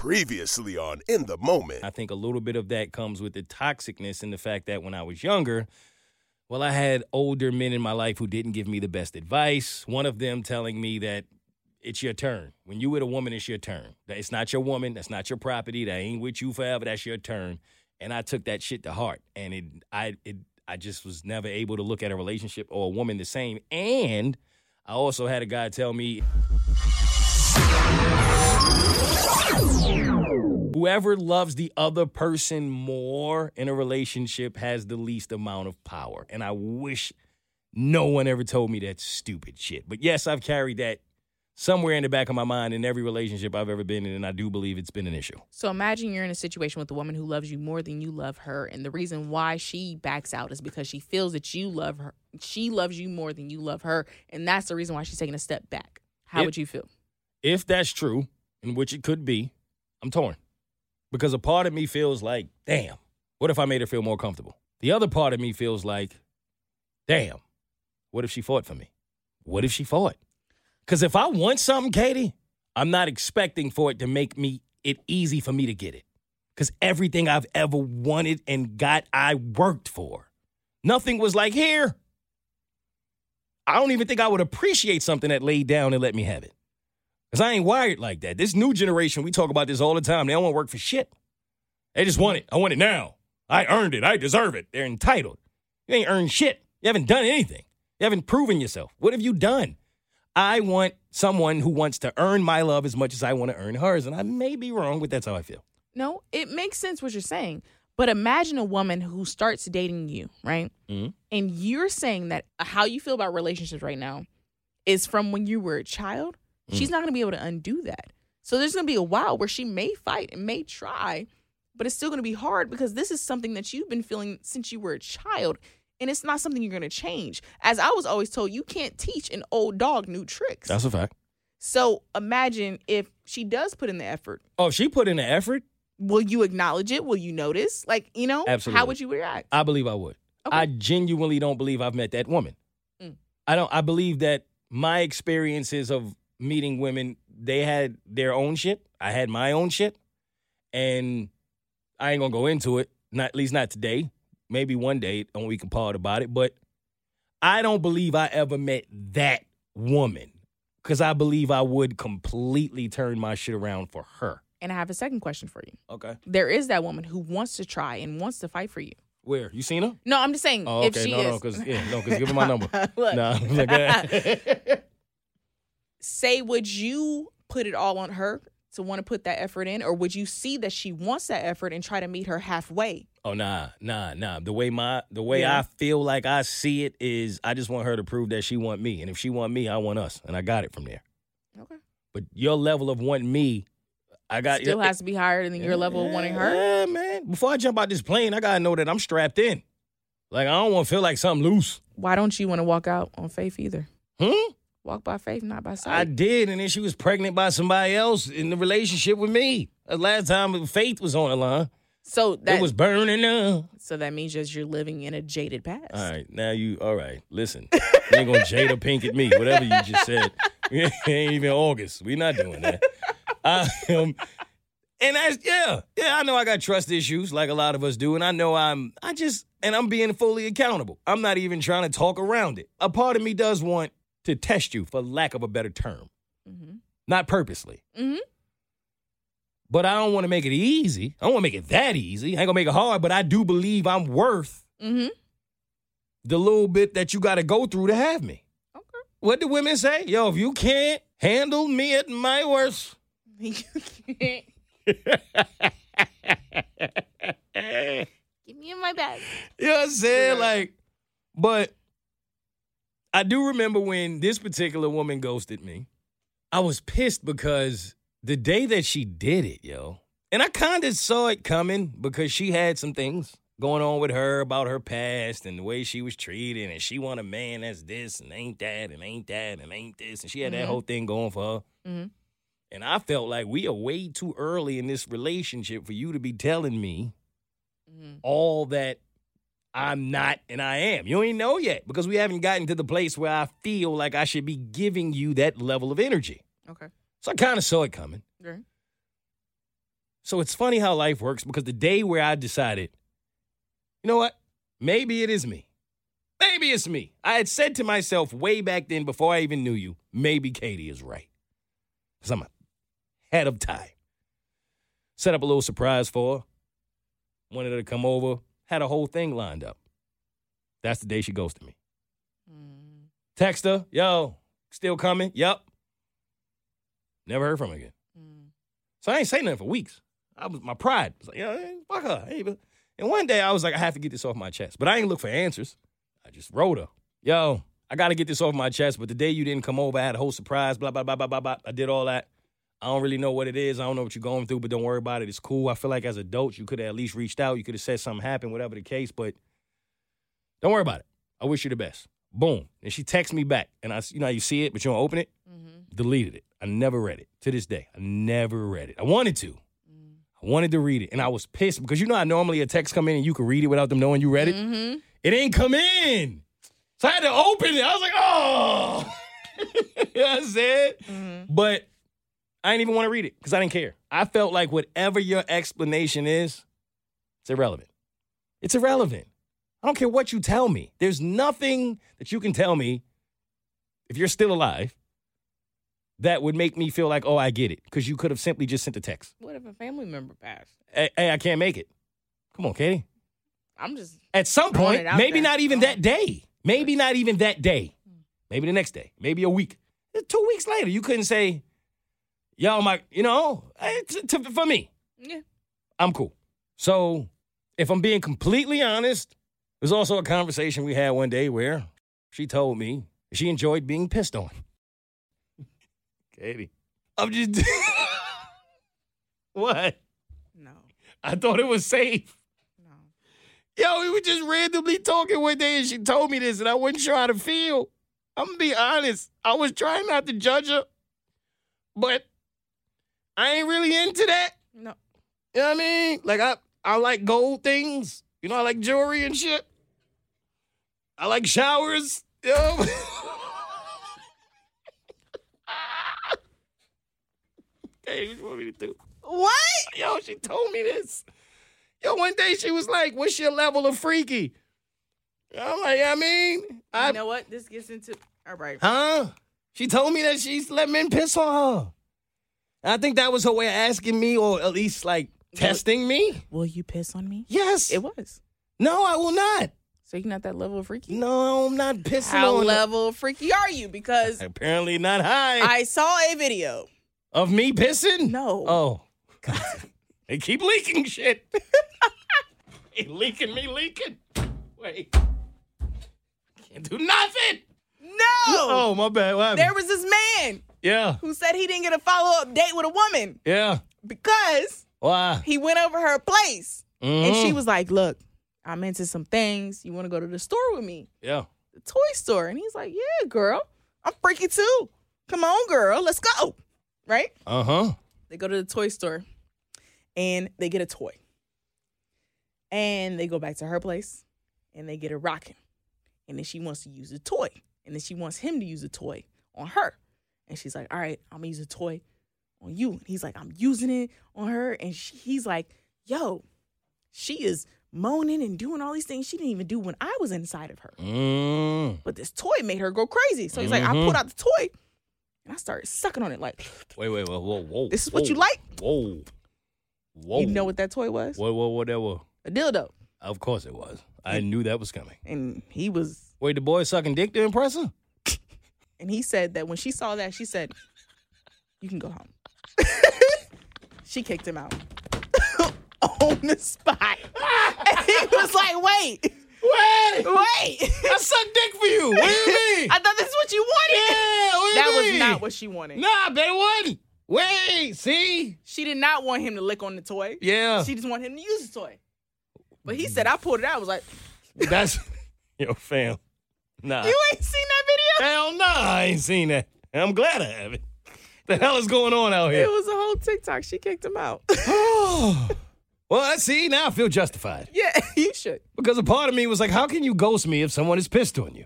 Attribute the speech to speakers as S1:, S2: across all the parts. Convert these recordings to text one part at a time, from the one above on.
S1: Previously on In the Moment.
S2: I think a little bit of that comes with the toxicness and the fact that when I was younger, well, I had older men in my life who didn't give me the best advice. One of them telling me that it's your turn. When you with a woman, it's your turn. That It's not your woman. That's not your property. That ain't with you forever. That's your turn. And I took that shit to heart. And it, I, it, I just was never able to look at a relationship or a woman the same. And I also had a guy tell me, whoever loves the other person more in a relationship has the least amount of power. And I wish no one ever told me that stupid shit. But yes, I've carried that somewhere in the back of my mind in every relationship I've ever been in, and I do believe it's been an issue.
S3: So imagine you're in a situation with a woman who loves you more than you love her, and the reason why she backs out is because she feels that you love her. She loves you more than you love her, and that's the reason why she's taking a step back. How
S2: It-
S3: would you feel?
S2: If that's true, in which it could be, I'm torn. Because a part of me feels like, damn, what if I made her feel more comfortable? The other part of me feels like, damn, what if she fought for me? What if she fought? Because if I want something, Keity, I'm not expecting for it to make me it easy for me to get it. Because everything I've ever wanted and got, I worked for. Nothing was like here. I don't even think I would appreciate something that laid down and let me have it. Because I ain't wired like that. This new generation, we talk about this all the time. They don't want to work for shit. They just want it. I want it now. I earned it. I deserve it. They're entitled. You ain't earned shit. You haven't done anything. You haven't proven yourself. What have you done? I want someone who wants to earn my love as much as I want to earn hers. And I may be wrong, but that's how I feel.
S3: No, it makes sense what you're saying. But imagine a woman who starts dating you, right?
S2: Mhm.
S3: And you're saying that how you feel about relationships right now is from when you were a child. She's not going to be able to undo that. So there's going to be a while where she may fight and may try, but it's still going to be hard because this is something that you've been feeling since you were a child. And it's not something you're going to change. As I was always told, you can't teach an old dog new tricks.
S2: That's a fact.
S3: so imagine if she does put in the effort
S2: Oh, if she put in the effort,
S3: will you acknowledge it? Will you notice? Like, you know,
S2: Absolutely.
S3: how would you react?
S2: I believe I would.
S3: Okay.
S2: I genuinely don't believe I've met that woman.
S3: Mm.
S2: I don't. I believe that my experiences of meeting women, they had their own shit. I had my own shit, and I ain't gonna go into it. Not at least not today. Maybe one day, and we can part about it. But I don't believe I ever met that woman because I believe I would completely turn my shit around for her.
S3: and I have a second question for you.
S2: Okay,
S3: There is that woman who wants to try and wants to fight for you.
S2: where you seen her?
S3: No, I'm just saying
S2: Oh,
S3: if
S2: okay.
S3: she
S2: no,
S3: is
S2: no, because yeah, no, because give her my number.
S3: Look.
S2: That.
S3: say would you put it all on her to want to put that effort in or would you see that she wants that effort and try to meet her halfway?
S2: Oh nah, nah, nah. The way my the way
S3: Yeah.
S2: I feel like I see it is I just want her to prove that she want me. And if she want me, I want us. And I got it from there.
S3: Okay.
S2: But your level of wanting me, I got
S3: Still has to be higher than your level of wanting her.
S2: Yeah, man. Before I jump out this plane, I gotta know that I'm strapped in. Like I don't want to feel like something loose.
S3: Why don't you want to walk out on faith either?
S2: Hmm?
S3: Walk by faith, not by sight.
S2: I did, and then she was pregnant by somebody else in the relationship with me. The last time Faith was on the line,
S3: so that
S2: it was burning up.
S3: so that means just you're living in a jaded past.
S2: All right, now you. All right, listen. You ain't gonna jade Jada Pinkett me. Whatever you just said. It ain't even August. We're not doing that. I Um, and that's yeah, yeah. I know I got trust issues like a lot of us do, and I know I'm. I just and I'm being fully accountable. I'm not even trying to talk around it. A part of me does want to test you, for lack of a better term,
S3: Mm-hmm.
S2: not purposely.
S3: Mhm.
S2: But I don't want to make it easy. I don't want to make it that easy. I ain't gonna make it hard, but I do believe I'm worth
S3: Mm-hmm.
S2: the little bit that you got to go through to have me.
S3: Okay.
S2: What do women say? Yo, if you can't handle me at my worst,
S3: You can't give me in my bed.
S2: you know what I'm saying? Like, but I do remember when this particular woman ghosted me. I was pissed because the day that she did it, yo, and I kind of saw it coming because she had some things going on with her about her past and the way she was treated, and she want a man that's this and ain't that and ain't that and ain't this, and she had that
S3: Mhm.
S2: whole thing going for her.
S3: Mhm.
S2: And I felt like we are way too early in this relationship for you to be telling me
S3: Mm-hmm.
S2: all that I'm not and I am. You ain't know yet because we haven't gotten to the place where I feel like I should be giving you that level of energy.
S3: Okay.
S2: So I kind of saw it coming.
S3: Right.
S2: So it's funny how life works because the day where I decided, you know what? Maybe it is me. Maybe it's me. I had said to myself way back then before I even knew you, maybe Keity is right. Because I'm ahead of time. Set up a little surprise for her. Wanted her to come over. Had a whole thing lined up. That's the day she ghosted me.
S3: Mm.
S2: Text her, yo, still coming? Yep. Never heard from her again.
S3: Mm.
S2: So I ain't say nothing for weeks. I was my pride was like, yeah, fuck her. Ain't And one day I was like, I have to get this off my chest. But I ain't look for answers. I just wrote her. Yo, I gotta get this off my chest. But the day you didn't come over, I had a whole surprise, blah, blah, blah, blah, blah, blah. I did all that. I don't really know what it is. I don't know what you're going through, but don't worry about it. It's cool. I feel like as adults, you could have at least reached out. You could have said something happened, whatever the case, but don't worry about it. I wish you the best. Boom. And she texts me back. And I, you know, you see it, but you don't open it.
S3: Mm-hmm.
S2: Deleted it. I never read it to this day. I never read it. I wanted to.
S3: Mm.
S2: I wanted to read it, and I was pissed because you know how normally a text come in and you can read it without them knowing you read it.
S3: Mm-hmm.
S2: It ain't come in, so I had to open it. I was like, oh, you know what I said?
S3: Mm-hmm.
S2: But I didn't even want to read it because I didn't care. I felt like whatever your explanation is, it's irrelevant. It's irrelevant. I don't care what you tell me. There's nothing that you can tell me if you're still alive that would make me feel like, oh, I get it. Because you could have simply just sent a text.
S3: What if a family member passed?
S2: Hey, hey, I can't make it. Come on, Keity.
S3: I'm just
S2: At some point, maybe
S3: there.
S2: not even that day. Maybe not even that day. Hmm. Maybe the next day. Maybe a week. Two weeks later, you couldn't say, yo, my, you know, t- t- for me,
S3: yeah.
S2: I'm cool. So if I'm being completely honest, there's also a conversation we had one day where she told me she enjoyed being pissed on. Keity, I'm just. what?
S3: No.
S2: I thought it was safe.
S3: No.
S2: Yo, we were just randomly talking one day and she told me this and I wasn't sure how to feel. I'm gonna be honest. I was trying not to judge her, but I ain't really into that.
S3: No.
S2: You know what I mean? Like I I like gold things. You know, I like jewelry and shit. I like showers. You know? hey, what you want me to do?
S3: What?
S2: Yo, she told me this. Yo, one day she was like, "What's your level of freaky?" I'm like, I mean, I,
S3: you know what? This gets into all right.
S2: huh? She told me that she's let men piss on her. And I think that was her way of asking me, or at least like testing me.
S3: Will you piss on me?
S2: Yes.
S3: It was.
S2: no, I will not.
S3: So you're not that level of freaky?
S2: No, I'm not pissing
S3: How
S2: on. her.
S3: level of freaky are you? Because
S2: Apparently not high.
S3: I saw a video.
S2: of me pissing?
S3: No.
S2: Oh. God. they keep leaking shit. they leaking me leaking. Wait. Can't do nothing.
S3: No.
S2: Oh, my bad. What happened?
S3: There was this man
S2: yeah.
S3: who said he didn't get a follow up date with a woman
S2: Yeah.
S3: because
S2: Why?
S3: he went over her place and
S2: Mhm.
S3: she was like, "Look, I'm into some things. You want to go to the store with me,
S2: Yeah.
S3: the toy store?" And he's like, "Yeah, girl, I'm freaky too. Come on, girl, let's go." Right?
S2: Uh huh.
S3: They go to the toy store and they get a toy. And they go back to her place and they get it rocking. And then she wants to use the toy. And then she wants him to use the toy on her. And she's like, all right, I'm gonna use the toy on you. And he's like, I'm using it on her. And she, he's like, yo, she is moaning and doing all these things she didn't even do when I was inside of her.
S2: Mm.
S3: But this toy made her go crazy. So he's like, I pulled out the toy and I started sucking on it like,
S2: Wait, wait, wait, whoa, whoa.
S3: This is what you like?
S2: Whoa. Whoa.
S3: you know what that toy was?
S2: What, what, what that was?
S3: A dildo.
S2: Of course it was. I knew that was coming.
S3: And he was
S2: Wait, the boy sucking dick to impress her?
S3: And he said that when she saw that, she said, You can go home. she kicked him out on the spot. And he was like, Wait,
S2: Wait!
S3: wait.
S2: I suck dick for you. What do you mean?
S3: I thought this is what you wanted.
S2: yeah, what do you
S3: that was
S2: mean?
S3: not what she wanted.
S2: Nah, bet it wasn't. Wait, see?
S3: She did not want him to lick on the toy.
S2: Yeah.
S3: She just wanted him to use the toy. But he said, I pulled it out. I was like,
S2: That's yo, fam. Nah.
S3: You ain't seen that
S2: Hell nah, I ain't seen that. And I'm glad I haven't. The hell is going on out here?
S3: It was a whole TikTok. She kicked him out.
S2: well, I see, now I feel justified.
S3: yeah, you should.
S2: Because a part of me was like, how can you ghost me if someone is pissed on you?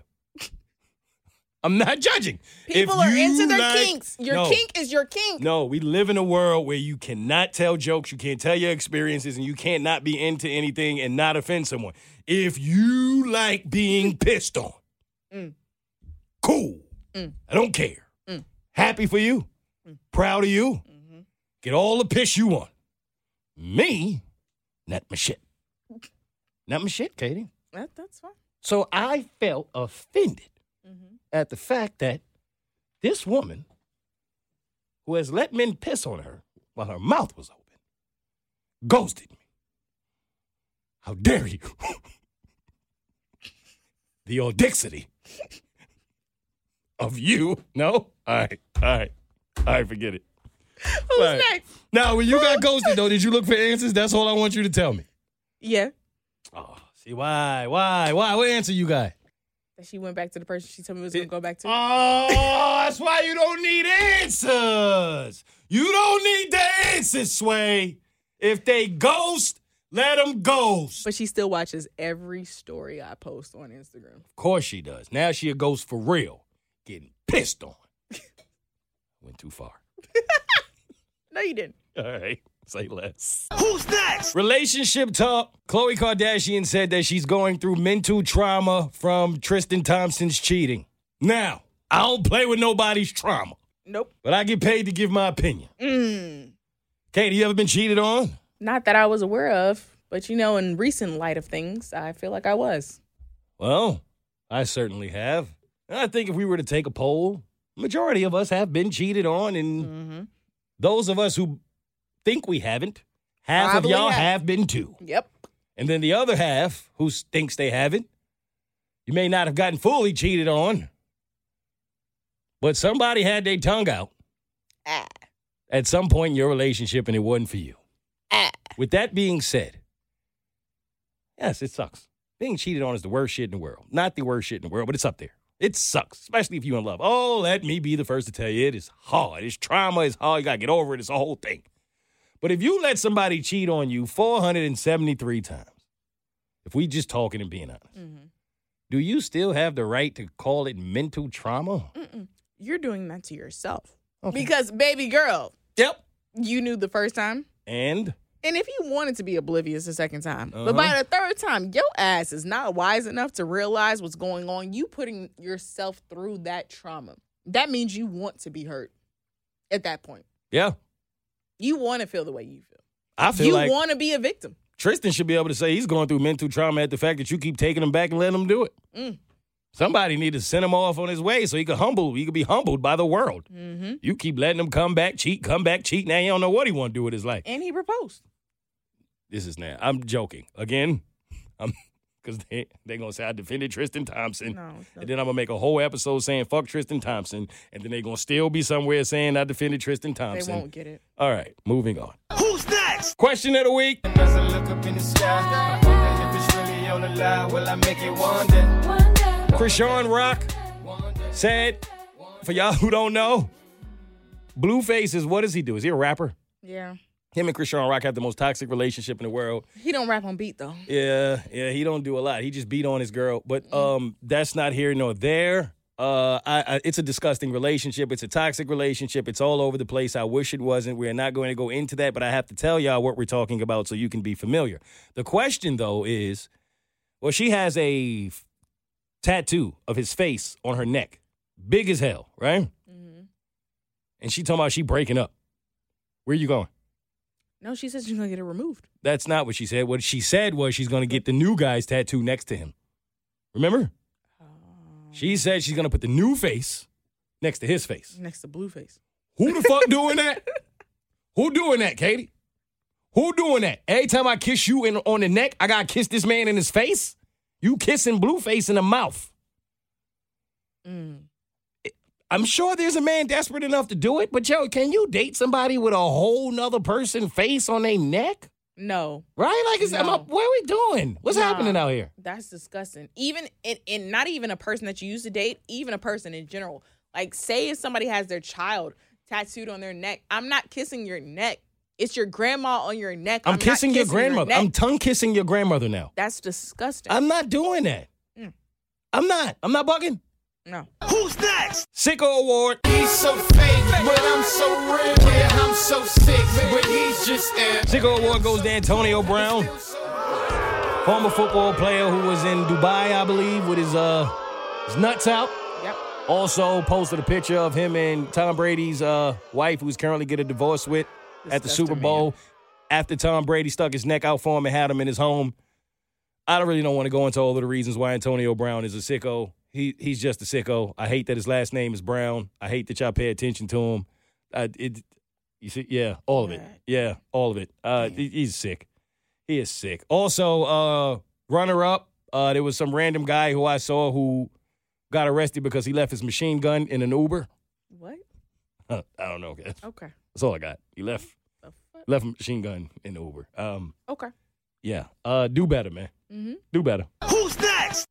S2: I'm not judging.
S3: People
S2: If
S3: are into their
S2: like-
S3: kinks. Your
S2: No.
S3: kink is your kink.
S2: No, we live in a world where you cannot tell jokes, you can't tell your experiences, and you can't not be into anything and not offend someone. If you like being pissed on,
S3: Mm.
S2: Cool.
S3: Mm.
S2: I don't care.
S3: Mm.
S2: Happy for you. Proud of you.
S3: Mm-hmm.
S2: Get all the piss you want. Me, not my shit. Not my shit, Keity.
S3: That, that's fine.
S2: So I felt offended
S3: Mm-hmm.
S2: at the fact that this woman, who has let men piss on her while her mouth was open, ghosted me. How dare you? the audacity of you. No? All right. All right. All right, forget it.
S3: Who's
S2: Right.
S3: next?
S2: Now, when you got ghosted, though, did you look for answers? That's all I want you to tell me.
S3: Yeah.
S2: Oh, see, why? Why? Why? What answer you got?
S3: That she went back to the person she told me was gonna go back to.
S2: Oh, that's why you don't need answers. You don't need the answers, Sway. If they ghost, let them ghost.
S3: but she still watches every story I post on Instagram.
S2: Of course she does. Now she a ghost for real. Getting pissed on. Went too far.
S3: No, you didn't.
S2: All right. Say less. Who's next? Relationship talk. Khloe Kardashian said that she's going through mental trauma from Tristan Thompson's cheating. Now, I don't play with nobody's trauma,
S3: Nope.
S2: but I get paid to give my opinion.
S3: Mm.
S2: Keity, you ever been cheated on?
S3: Not that I was aware of, but you know, in recent light of things, I feel like I was.
S2: Well, I certainly have. I think if we were to take a poll, majority of us have been cheated on, and
S3: Mm-hmm.
S2: those of us who think we haven't, half
S3: Probably
S2: of y'all
S3: have.
S2: have been too.
S3: Yep.
S2: And then the other half who thinks they haven't, you may not have gotten fully cheated on, but somebody had their tongue out
S3: Ah.
S2: at some point in your relationship and it wasn't for you.
S3: Ah.
S2: With that being said, yes, it sucks. Being cheated on is the worst shit in the world. Not the worst shit in the world, but it's up there. It sucks, especially if you're in love. Oh, let me be the first to tell you it is hard. It's trauma, it's hard. You got to get over it. It's a whole thing. But if you let somebody cheat on you 473 times, if we just talking and being honest,
S3: Mm-hmm.
S2: do you still have the right to call it mental trauma?
S3: Mm-mm. You're doing that to yourself.
S2: Okay.
S3: Because, baby girl,
S2: Yep.
S3: you knew the first time.
S2: And
S3: And if you wanted to be oblivious the second time, but by
S2: Uh-huh.
S3: the third time, your ass is not wise enough to realize what's going on. You putting yourself through that trauma. That means you want to be hurt at that point.
S2: yeah,
S3: You want to feel the way you feel.
S2: I feel like
S3: You
S2: like
S3: want to be a victim.
S2: Tristan should be able to say he's going through mental trauma at the fact that you keep taking him back and letting him do it.
S3: Mm.
S2: Somebody need to send him off on his way so he could humble. He could be humbled by the world.
S3: Mm-hmm.
S2: You keep letting him come back, cheat, come back, cheat. Now he don't know what he want to do with his life.
S3: And he proposed.
S2: This is now. I'm joking again. I'm because they they gonna say I defended Tristan Thompson.
S3: No, it's.
S2: And then I'm gonna make a whole episode saying fuck Tristan Thompson, and then they're gonna still be somewhere saying I defended Tristan Thompson.
S3: they won't get it.
S2: All right, moving on. Who's next? Question of the week.
S4: As I look up in the sky, I wonder if it's really on the line. Will I make it one day?
S2: Chrisean Rock said, for y'all who don't know, Blueface is what does he do? Is he a rapper?
S3: Yeah.
S2: Him and Chrisean Rock have the most toxic relationship in the world.
S3: He don't rap on beat though.
S2: Yeah, yeah, he don't do a lot. He just beat on his girl, but um, that's not here nor there. Uh, I, I, it's a disgusting relationship. It's a toxic relationship. It's all over the place. I wish it wasn't. We're not going to go into that, but I have to tell y'all what we're talking about so you can be familiar. The question though is, well, she has a f- tattoo of his face on her neck, big as hell, right?
S3: Mm-hmm.
S2: And she talking about she breaking up. Where you going?
S3: No, she said she's gonna get it removed.
S2: That's not what she said. What she said was she's to get the new guy's tattoo next to him. Remember? She said she's to put the new face next to his face.
S3: Next to blue face.
S2: Who the fuck doing that? Who doing that, Keity? Who doing that? Every time I kiss you in, on the neck, I got to kiss this man in his face? You kissing blue face in the mouth.
S3: Mm.
S2: I'm sure there's a man desperate enough to do it, but yo, can you date somebody with a whole nother person face on their neck?
S3: No,
S2: Right? Like, is, am I,
S3: No.
S2: what are we doing? What's happening out here?
S3: that's disgusting. Even in, in not even a person that you used to date, even a person in general. Like, say if somebody has their child tattooed on their neck, I'm not kissing your neck. It's your grandma on your neck.
S2: I'm,
S3: not
S2: kissing your grandmother.
S3: neck.
S2: I'm tongue kissing your grandmother now.
S3: that's disgusting.
S2: I'm not doing that.
S3: Mm.
S2: I'm not. I'm not bugging.
S3: No. Who's next?
S2: Sicko Award.
S4: He's so fake, but I'm so real. Yeah, I'm so sick, but he's just air.
S2: Sicko Award goes to Antonio Brown, former football player who was in Dubai, I believe, with his uh his nuts out.
S3: Yep.
S2: Also posted a picture of him and Tom Brady's uh, wife, who's currently getting a divorce with, at the Super Bowl.
S3: man.
S2: After Tom Brady stuck his neck out for him and had him in his home. I don't really don't want to go into all of the reasons why Antonio Brown is a sicko. He he's just a sicko. I hate that his last name is Brown. I hate that y'all pay attention to him. I, it, you see, yeah, all of it. Yeah, all of it. Uh, he- he's sick. He is sick. Also, uh, runner up. Uh, there was some random guy who I saw who got arrested because he left his machine gun in an Uber.
S3: What?
S2: I don't know. That's
S3: Okay.
S2: That's all I got. He left left a machine gun in the Uber. Um,
S3: Okay.
S2: yeah. Uh, do better, man.
S3: Mm-hmm.
S2: Do better. Who's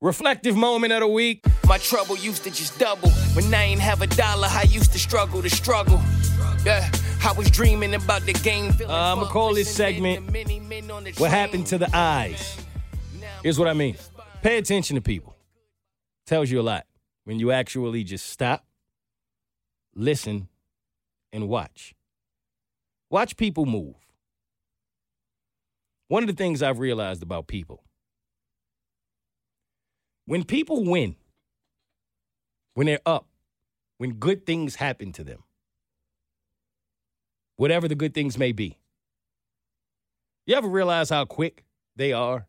S2: Reflective moment of the week.
S5: My trouble used to just double. When I ain't have a dollar, I used to struggle to struggle. Yeah, I was dreaming about the game.
S2: Uh, call this segment,
S5: to men on the
S2: What happened to the eyes? Here's what I mean. Pay attention to people. Tells you a lot when you actually just stop, listen, and watch. Watch people move. One of the things I've realized about people when people win, when they're up, when good things happen to them, whatever the good things may be, you ever realize how quick they are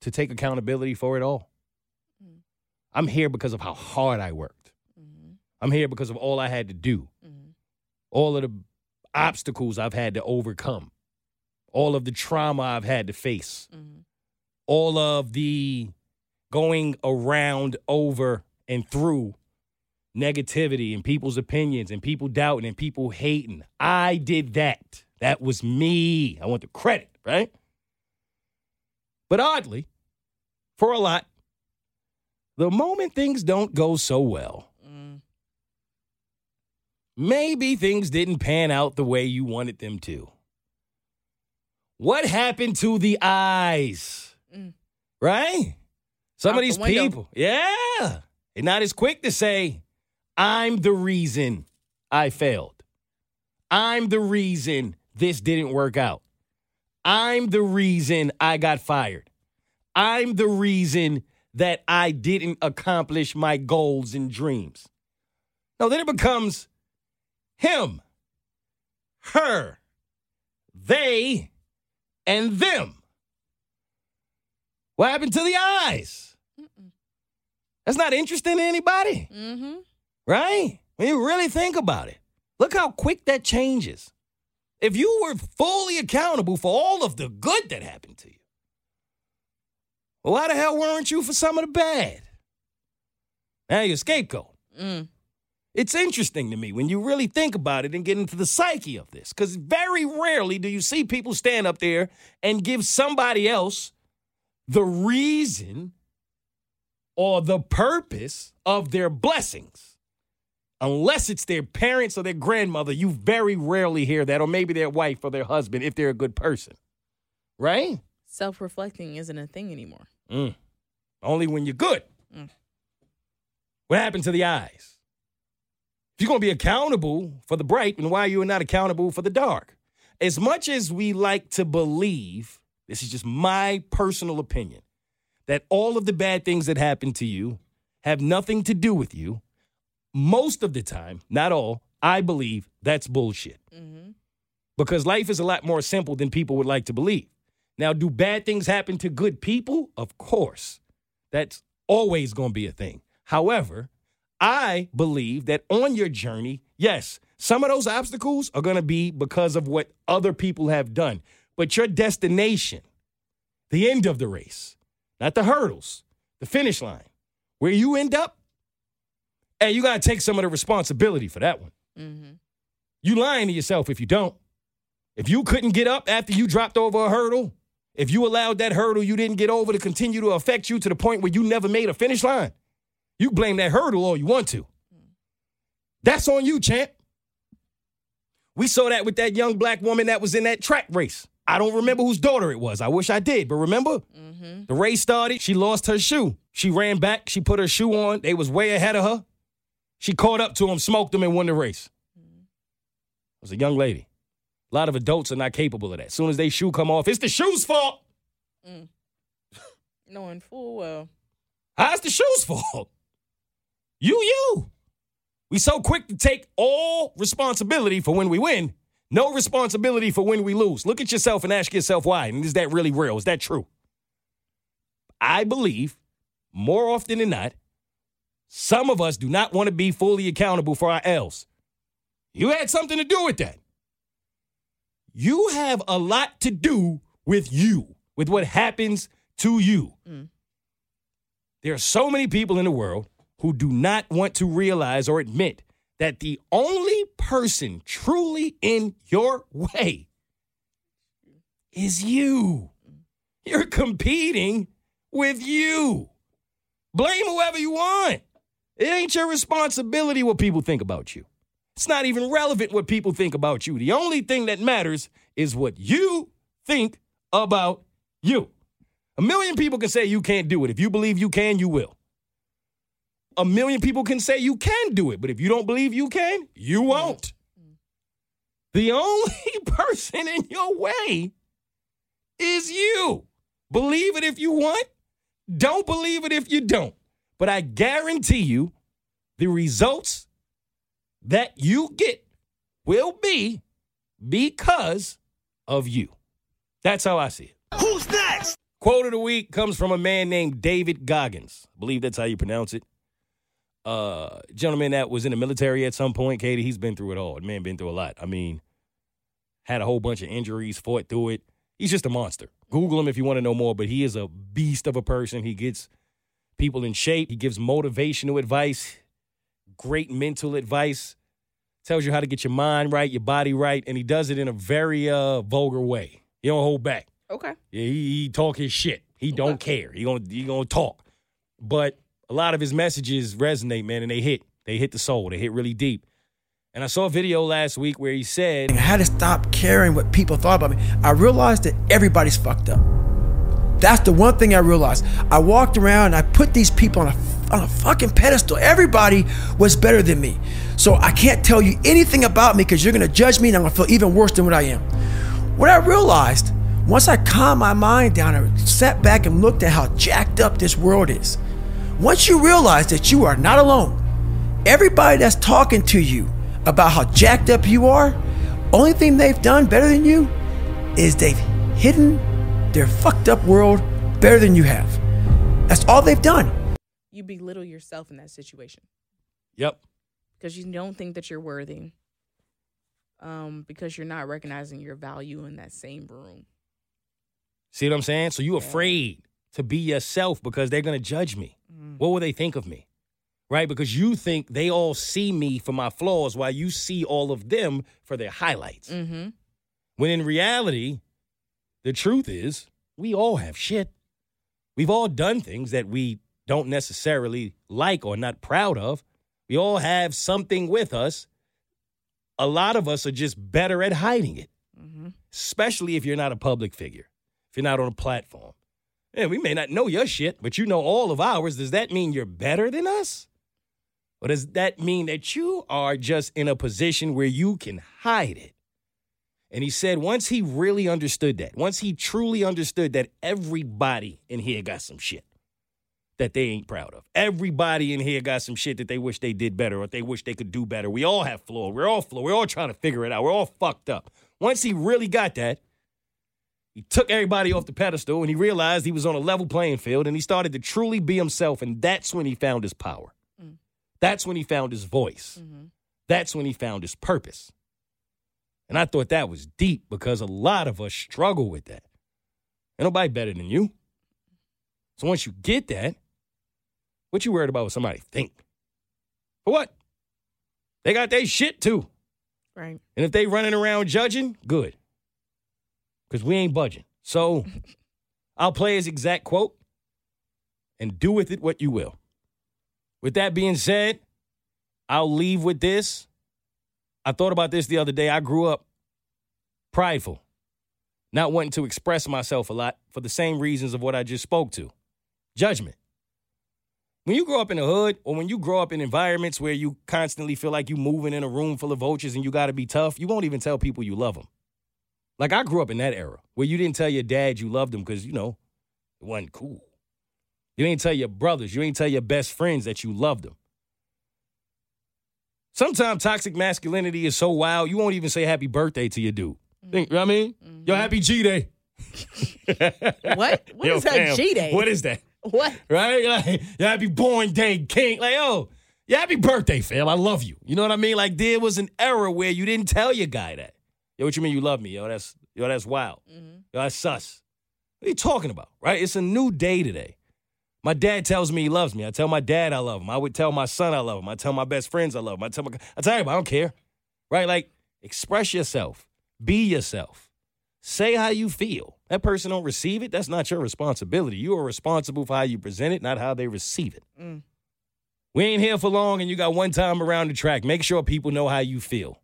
S2: to take accountability for it all? Mm-hmm. I'm here because of how hard I worked. Mm-hmm. I'm here because of all I had to do, mm-hmm. all of the obstacles I've had to overcome, all of the trauma I've had to face, all of the going around, over, and through negativity and people's opinions and people doubting and people hating. I did that. That was me. I want the credit, right? But oddly, for a lot, the moment things don't go so well, maybe things didn't pan out the way you wanted them to. What happened to the eyes?
S3: Mm.
S2: Right? Some of these
S3: window.
S2: people, yeah, they're not as quick to say, I'm the reason I failed. I'm the reason this didn't work out. I'm the reason I got fired. I'm the reason that I didn't accomplish my goals and dreams. No, then it becomes him, her, they, and them. What happened to the eyes? That's not interesting to anybody,
S3: Mm-hmm.
S2: right? When you really think about it, look how quick that changes. If you were fully accountable for all of the good that happened to you, well, why the hell weren't you for some of the bad? Now you're a scapegoat.
S3: Mm.
S2: It's interesting to me when you really think about it and get into the psyche of this, because very rarely do you see people stand up there and give somebody else the reason or the purpose of their blessings. Unless it's their parents or their grandmother, you very rarely hear that, or maybe their wife or their husband if they're a good person. Right?
S3: Self-reflecting isn't a thing anymore.
S2: Mm. Only when you're good.
S3: Mm.
S2: What happened to the eyes? If you're going to be accountable for the bright, then why you are you not accountable for the dark? As much as we like to believe, this is just my personal opinion, that all of the bad things that happen to you have nothing to do with you, most of the time, not all, I believe that's bullshit
S3: Mm-hmm.
S2: because life is a lot more simple than people would like to believe. Now, do bad things happen to good people? Of course. That's always going to be a thing. However, I believe that on your journey, yes, some of those obstacles are going to be because of what other people have done. But your destination, the end of the race, not the hurdles, the finish line, where you end up, and you got to take some of the responsibility for that one.
S3: Mm-hmm.
S2: You lying to yourself if you don't. If you couldn't get up after you dropped over a hurdle, if you allowed that hurdle you didn't get over to continue to affect you to the point where you never made a finish line, you blame that hurdle all you want to. That's on you, champ. We saw that with that young black woman that was in that track race. I don't remember whose daughter it was. I wish I did, but remember?
S3: Mm-hmm.
S2: The race started. She lost her shoe. She ran back. She put her shoe on. They was way ahead of her. She caught up to him, smoked him, and won the race. It was a young lady. A lot of adults are not capable of that. As soon as they shoe come off, it's the shoe's fault. Mm.
S3: Knowing full well.
S2: How's the shoe's fault? You, you. We so quick to take all responsibility for when we win, no responsibility for when we lose. Look at yourself and ask yourself why. And is that really real? Is that true? I believe more often than not, some of us do not want to be fully accountable for our L's. You had something to do with that. You have a lot to do with you, with what happens to you. Mm. There are so many people in the world who do not want to realize or admit that the only person truly in your way is you. You're competing with you. Blame whoever you want. It ain't your responsibility what people think about you. It's not even relevant what people think about you. The only thing that matters is what you think about you. A million people can say you can't do it. If you believe you can, you will. A million people can say you can do it, but if you don't believe you can, you won't. The only person in your way is you. Believe it if you want, don't believe it if you don't. But I guarantee you, the results that you get will be because of you. That's how I see it.
S1: Who's next?
S2: Quote of the week comes from a man named David Goggins. I believe that's how you pronounce it. Uh, gentleman that was in the military at some point, Keity, he's been through it all. The man been through a lot. I mean, had a whole bunch of injuries, fought through it. He's just a monster. Google him if you want to know more, but he is a beast of a person. He gets people in shape. He gives motivational advice, great mental advice, tells you how to get your mind right, your body right, and he does it in a very uh, vulgar way. He don't hold back.
S3: Okay.
S2: Yeah, he, he talk his shit. He don't care. He gonna he gonna talk. But a lot of his messages resonate, man, and they hit. They hit the soul. They hit really deep. And I saw a video last week where he said,
S6: I had to stop caring what people thought about me. I realized that everybody's fucked up. That's the one thing I realized. I walked around and I put these people on a on a fucking pedestal. Everybody was better than me. So I can't tell you anything about me because you're gonna judge me and I'm gonna feel even worse than what I am. What I realized, once I calmed my mind down and sat back and looked at how jacked up this world is, once you realize that you are not alone, everybody that's talking to you about how jacked up you are, only thing they've done better than you is they've hidden their fucked up world better than you have. That's all they've done.
S3: You belittle yourself in that situation
S2: Yep.
S3: because you don't think that you're worthy. Um, because you're not recognizing your value in that same room.
S2: See what I'm saying? So you're afraid to be yourself because they're gonna judge me. What will they think of me? Right? Because you think they all see me for my flaws while you see all of them for their highlights.
S3: Mm-hmm.
S2: When in reality, the truth is we all have shit. We've all done things that we don't necessarily like or not proud of. We all have something with us. A lot of us are just better at hiding it, especially if you're not a public figure, if you're not on a platform. Yeah, we may not know your shit, but you know all of ours. Does that mean you're better than us? Or does that mean that you are just in a position where you can hide it? And he said once he really understood that, once he truly understood that everybody in here got some shit that they ain't proud of. Everybody in here got some shit that they wish they did better or they wish they could do better. We all have flaw. We're all flaw. We're all trying to figure it out. We're all fucked up. Once he really got that, he took everybody off the pedestal and he realized he was on a level playing field and he started to truly be himself. And that's when he found his power. Mm. That's when he found his voice. Mm-hmm. That's when he found his purpose. And I thought that was deep because a lot of us struggle with that. Ain't nobody better than you. So once you get that, what you worried about what somebody think? For what? They got their shit too.
S3: Right.
S2: And if they running around judging, good. Because we ain't budging. So I'll play his exact quote and do with it what you will. With that being said, I'll leave with this. I thought about this the other day. I grew up prideful. not wanting to express myself a lot for the same reasons of what I just spoke to. Judgment. When you grow up in the hood or when you grow up in environments where you constantly feel like you're moving in a room full of vultures and you got to be tough, you won't even tell people you love them. Like I grew up in that era where you didn't tell your dad you loved him because, you know, it wasn't cool. You ain't tell your brothers, you ain't tell your best friends that you loved them. Sometimes toxic masculinity is so wild, you won't even say happy birthday to your dude. Mm-hmm. Think, you know what I mean? Mm-hmm. Yo, happy G Day.
S3: What? What
S2: Yo,
S3: is
S2: fam,
S3: G day?
S2: What is that?
S3: What?
S2: Right? Like, yo, happy born day, king. Like, oh, yo, yeah, happy birthday, fam. I love you. You know what I mean? Like, there was an era where you didn't tell your guy that. Yo, what you mean you love me? Yo, that's yo, that's wild. Mm-hmm. Yo, that's sus. What are you talking about? Right? It's a new day today. My dad tells me he loves me. I tell my dad I love him. I would tell my son I love him. I tell my best friends I love him. I tell my I tell everybody I don't care. Right? Like, express yourself. Be yourself. Say how you feel. That person don't receive it. That's not your responsibility. You are responsible for how you present it, not how they receive it. Mm. We ain't here for long, and you got one time around the track. Make sure people know how you feel.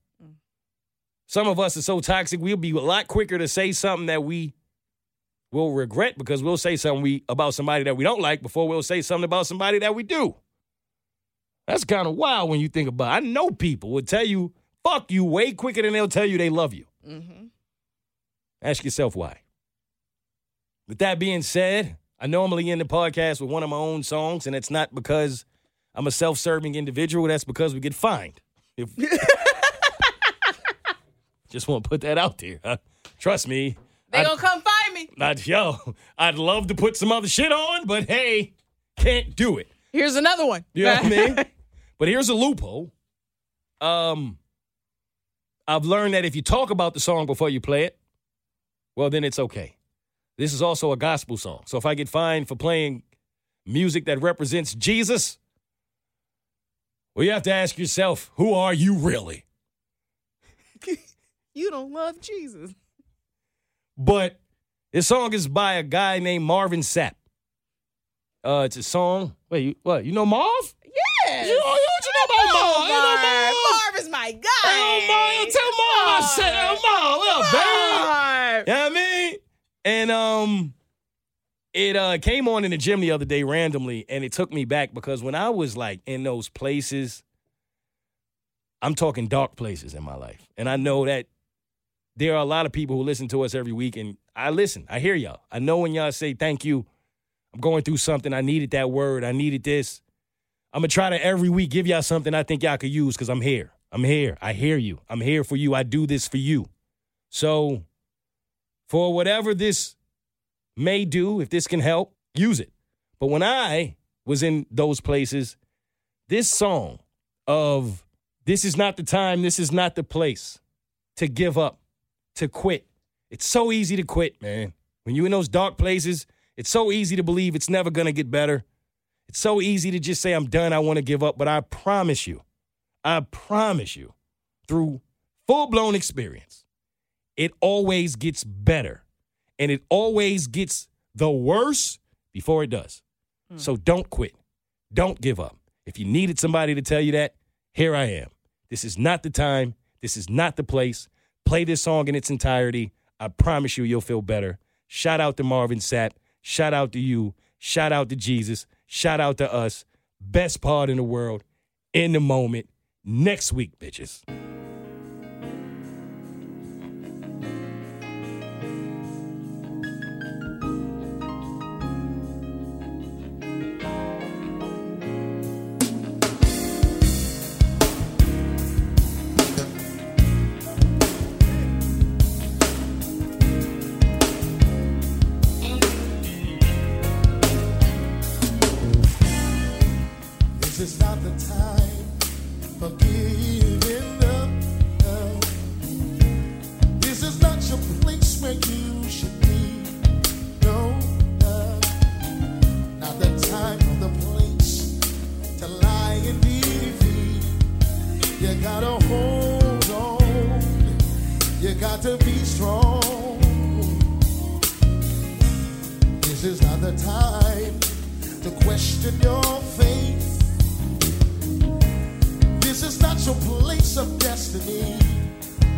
S2: Some of us are so toxic, we'll be a lot quicker to say something that we will regret because we'll say something we about somebody that we don't like before we'll say something about somebody that we do. That's kind of wild when you think about it. I know people will tell you, fuck you, way quicker than they'll tell you they love you. Mm-hmm. Ask yourself why. With that being said, I normally end the podcast with one of my own songs, and it's not because I'm a self serving individual. That's because we get fined. If- Just want to put that out there. huh? Trust me.
S3: They
S2: I-
S3: gonna come find me.
S2: not yo. I'd love to put some other shit on, but hey, can't do it.
S3: Here's another one.
S2: You know what I mean? But here's a loophole. Um, I've learned that if you talk about the song before you play it, well, then it's okay. This is also a gospel song. So if I get fined for playing music that represents Jesus, well, you have to ask yourself, who are you really?
S3: You don't love Jesus.
S2: But this song is by a guy named Marvin Sapp. Uh, it's a song. Wait, you, what? You know Marv?
S3: Yes.
S2: You know, you, you know about Marv? You know Marv?
S3: Marv is my guy.
S2: Hey, Marv, tell Marv I said, oh, Marv, what up, baby?
S3: Marv.
S2: You know what I mean? And um, it uh came on in the gym the other day randomly, and it took me back because when I was like in those places, I'm talking dark places in my life, and I know that there are a lot of people who listen to us every week, and I listen. I hear y'all. I know when y'all say thank you. I'm going through something. I needed that word. I needed this. I'm gonna try to every week give y'all something I think y'all could use because I'm here. I'm here. I hear you. I'm here for you. I do this for you. So, for whatever this may do, if this can help, use it. But when I was in those places, this song of this is not the time, this is not the place to give up, to quit. It's so easy to quit, man. When you're in those dark places, it's so easy to believe it's never gonna get better. It's so easy to just say, I'm done, I wanna give up. But I promise you, I promise you, through full blown experience, it always gets better and it always gets the worse before it does. Hmm. So don't quit. Don't give up. If you needed somebody to tell you that, here I am. This is not the time. This is not the place. Play this song in its entirety. I promise you, you'll feel better. Shout out to Marvin Sapp. Shout out to you. Shout out to Jesus. Shout out to us. Best part in the world in the moment. Next week, bitches.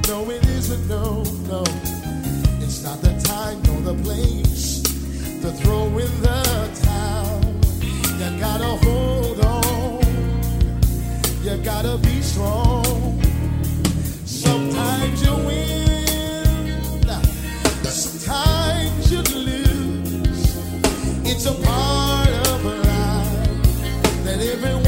S7: No, it isn't. No, no. It's not the time nor the place to throw in the towel. You gotta hold on. You gotta be strong. Sometimes you win, sometimes you lose. It's a part of life that everyone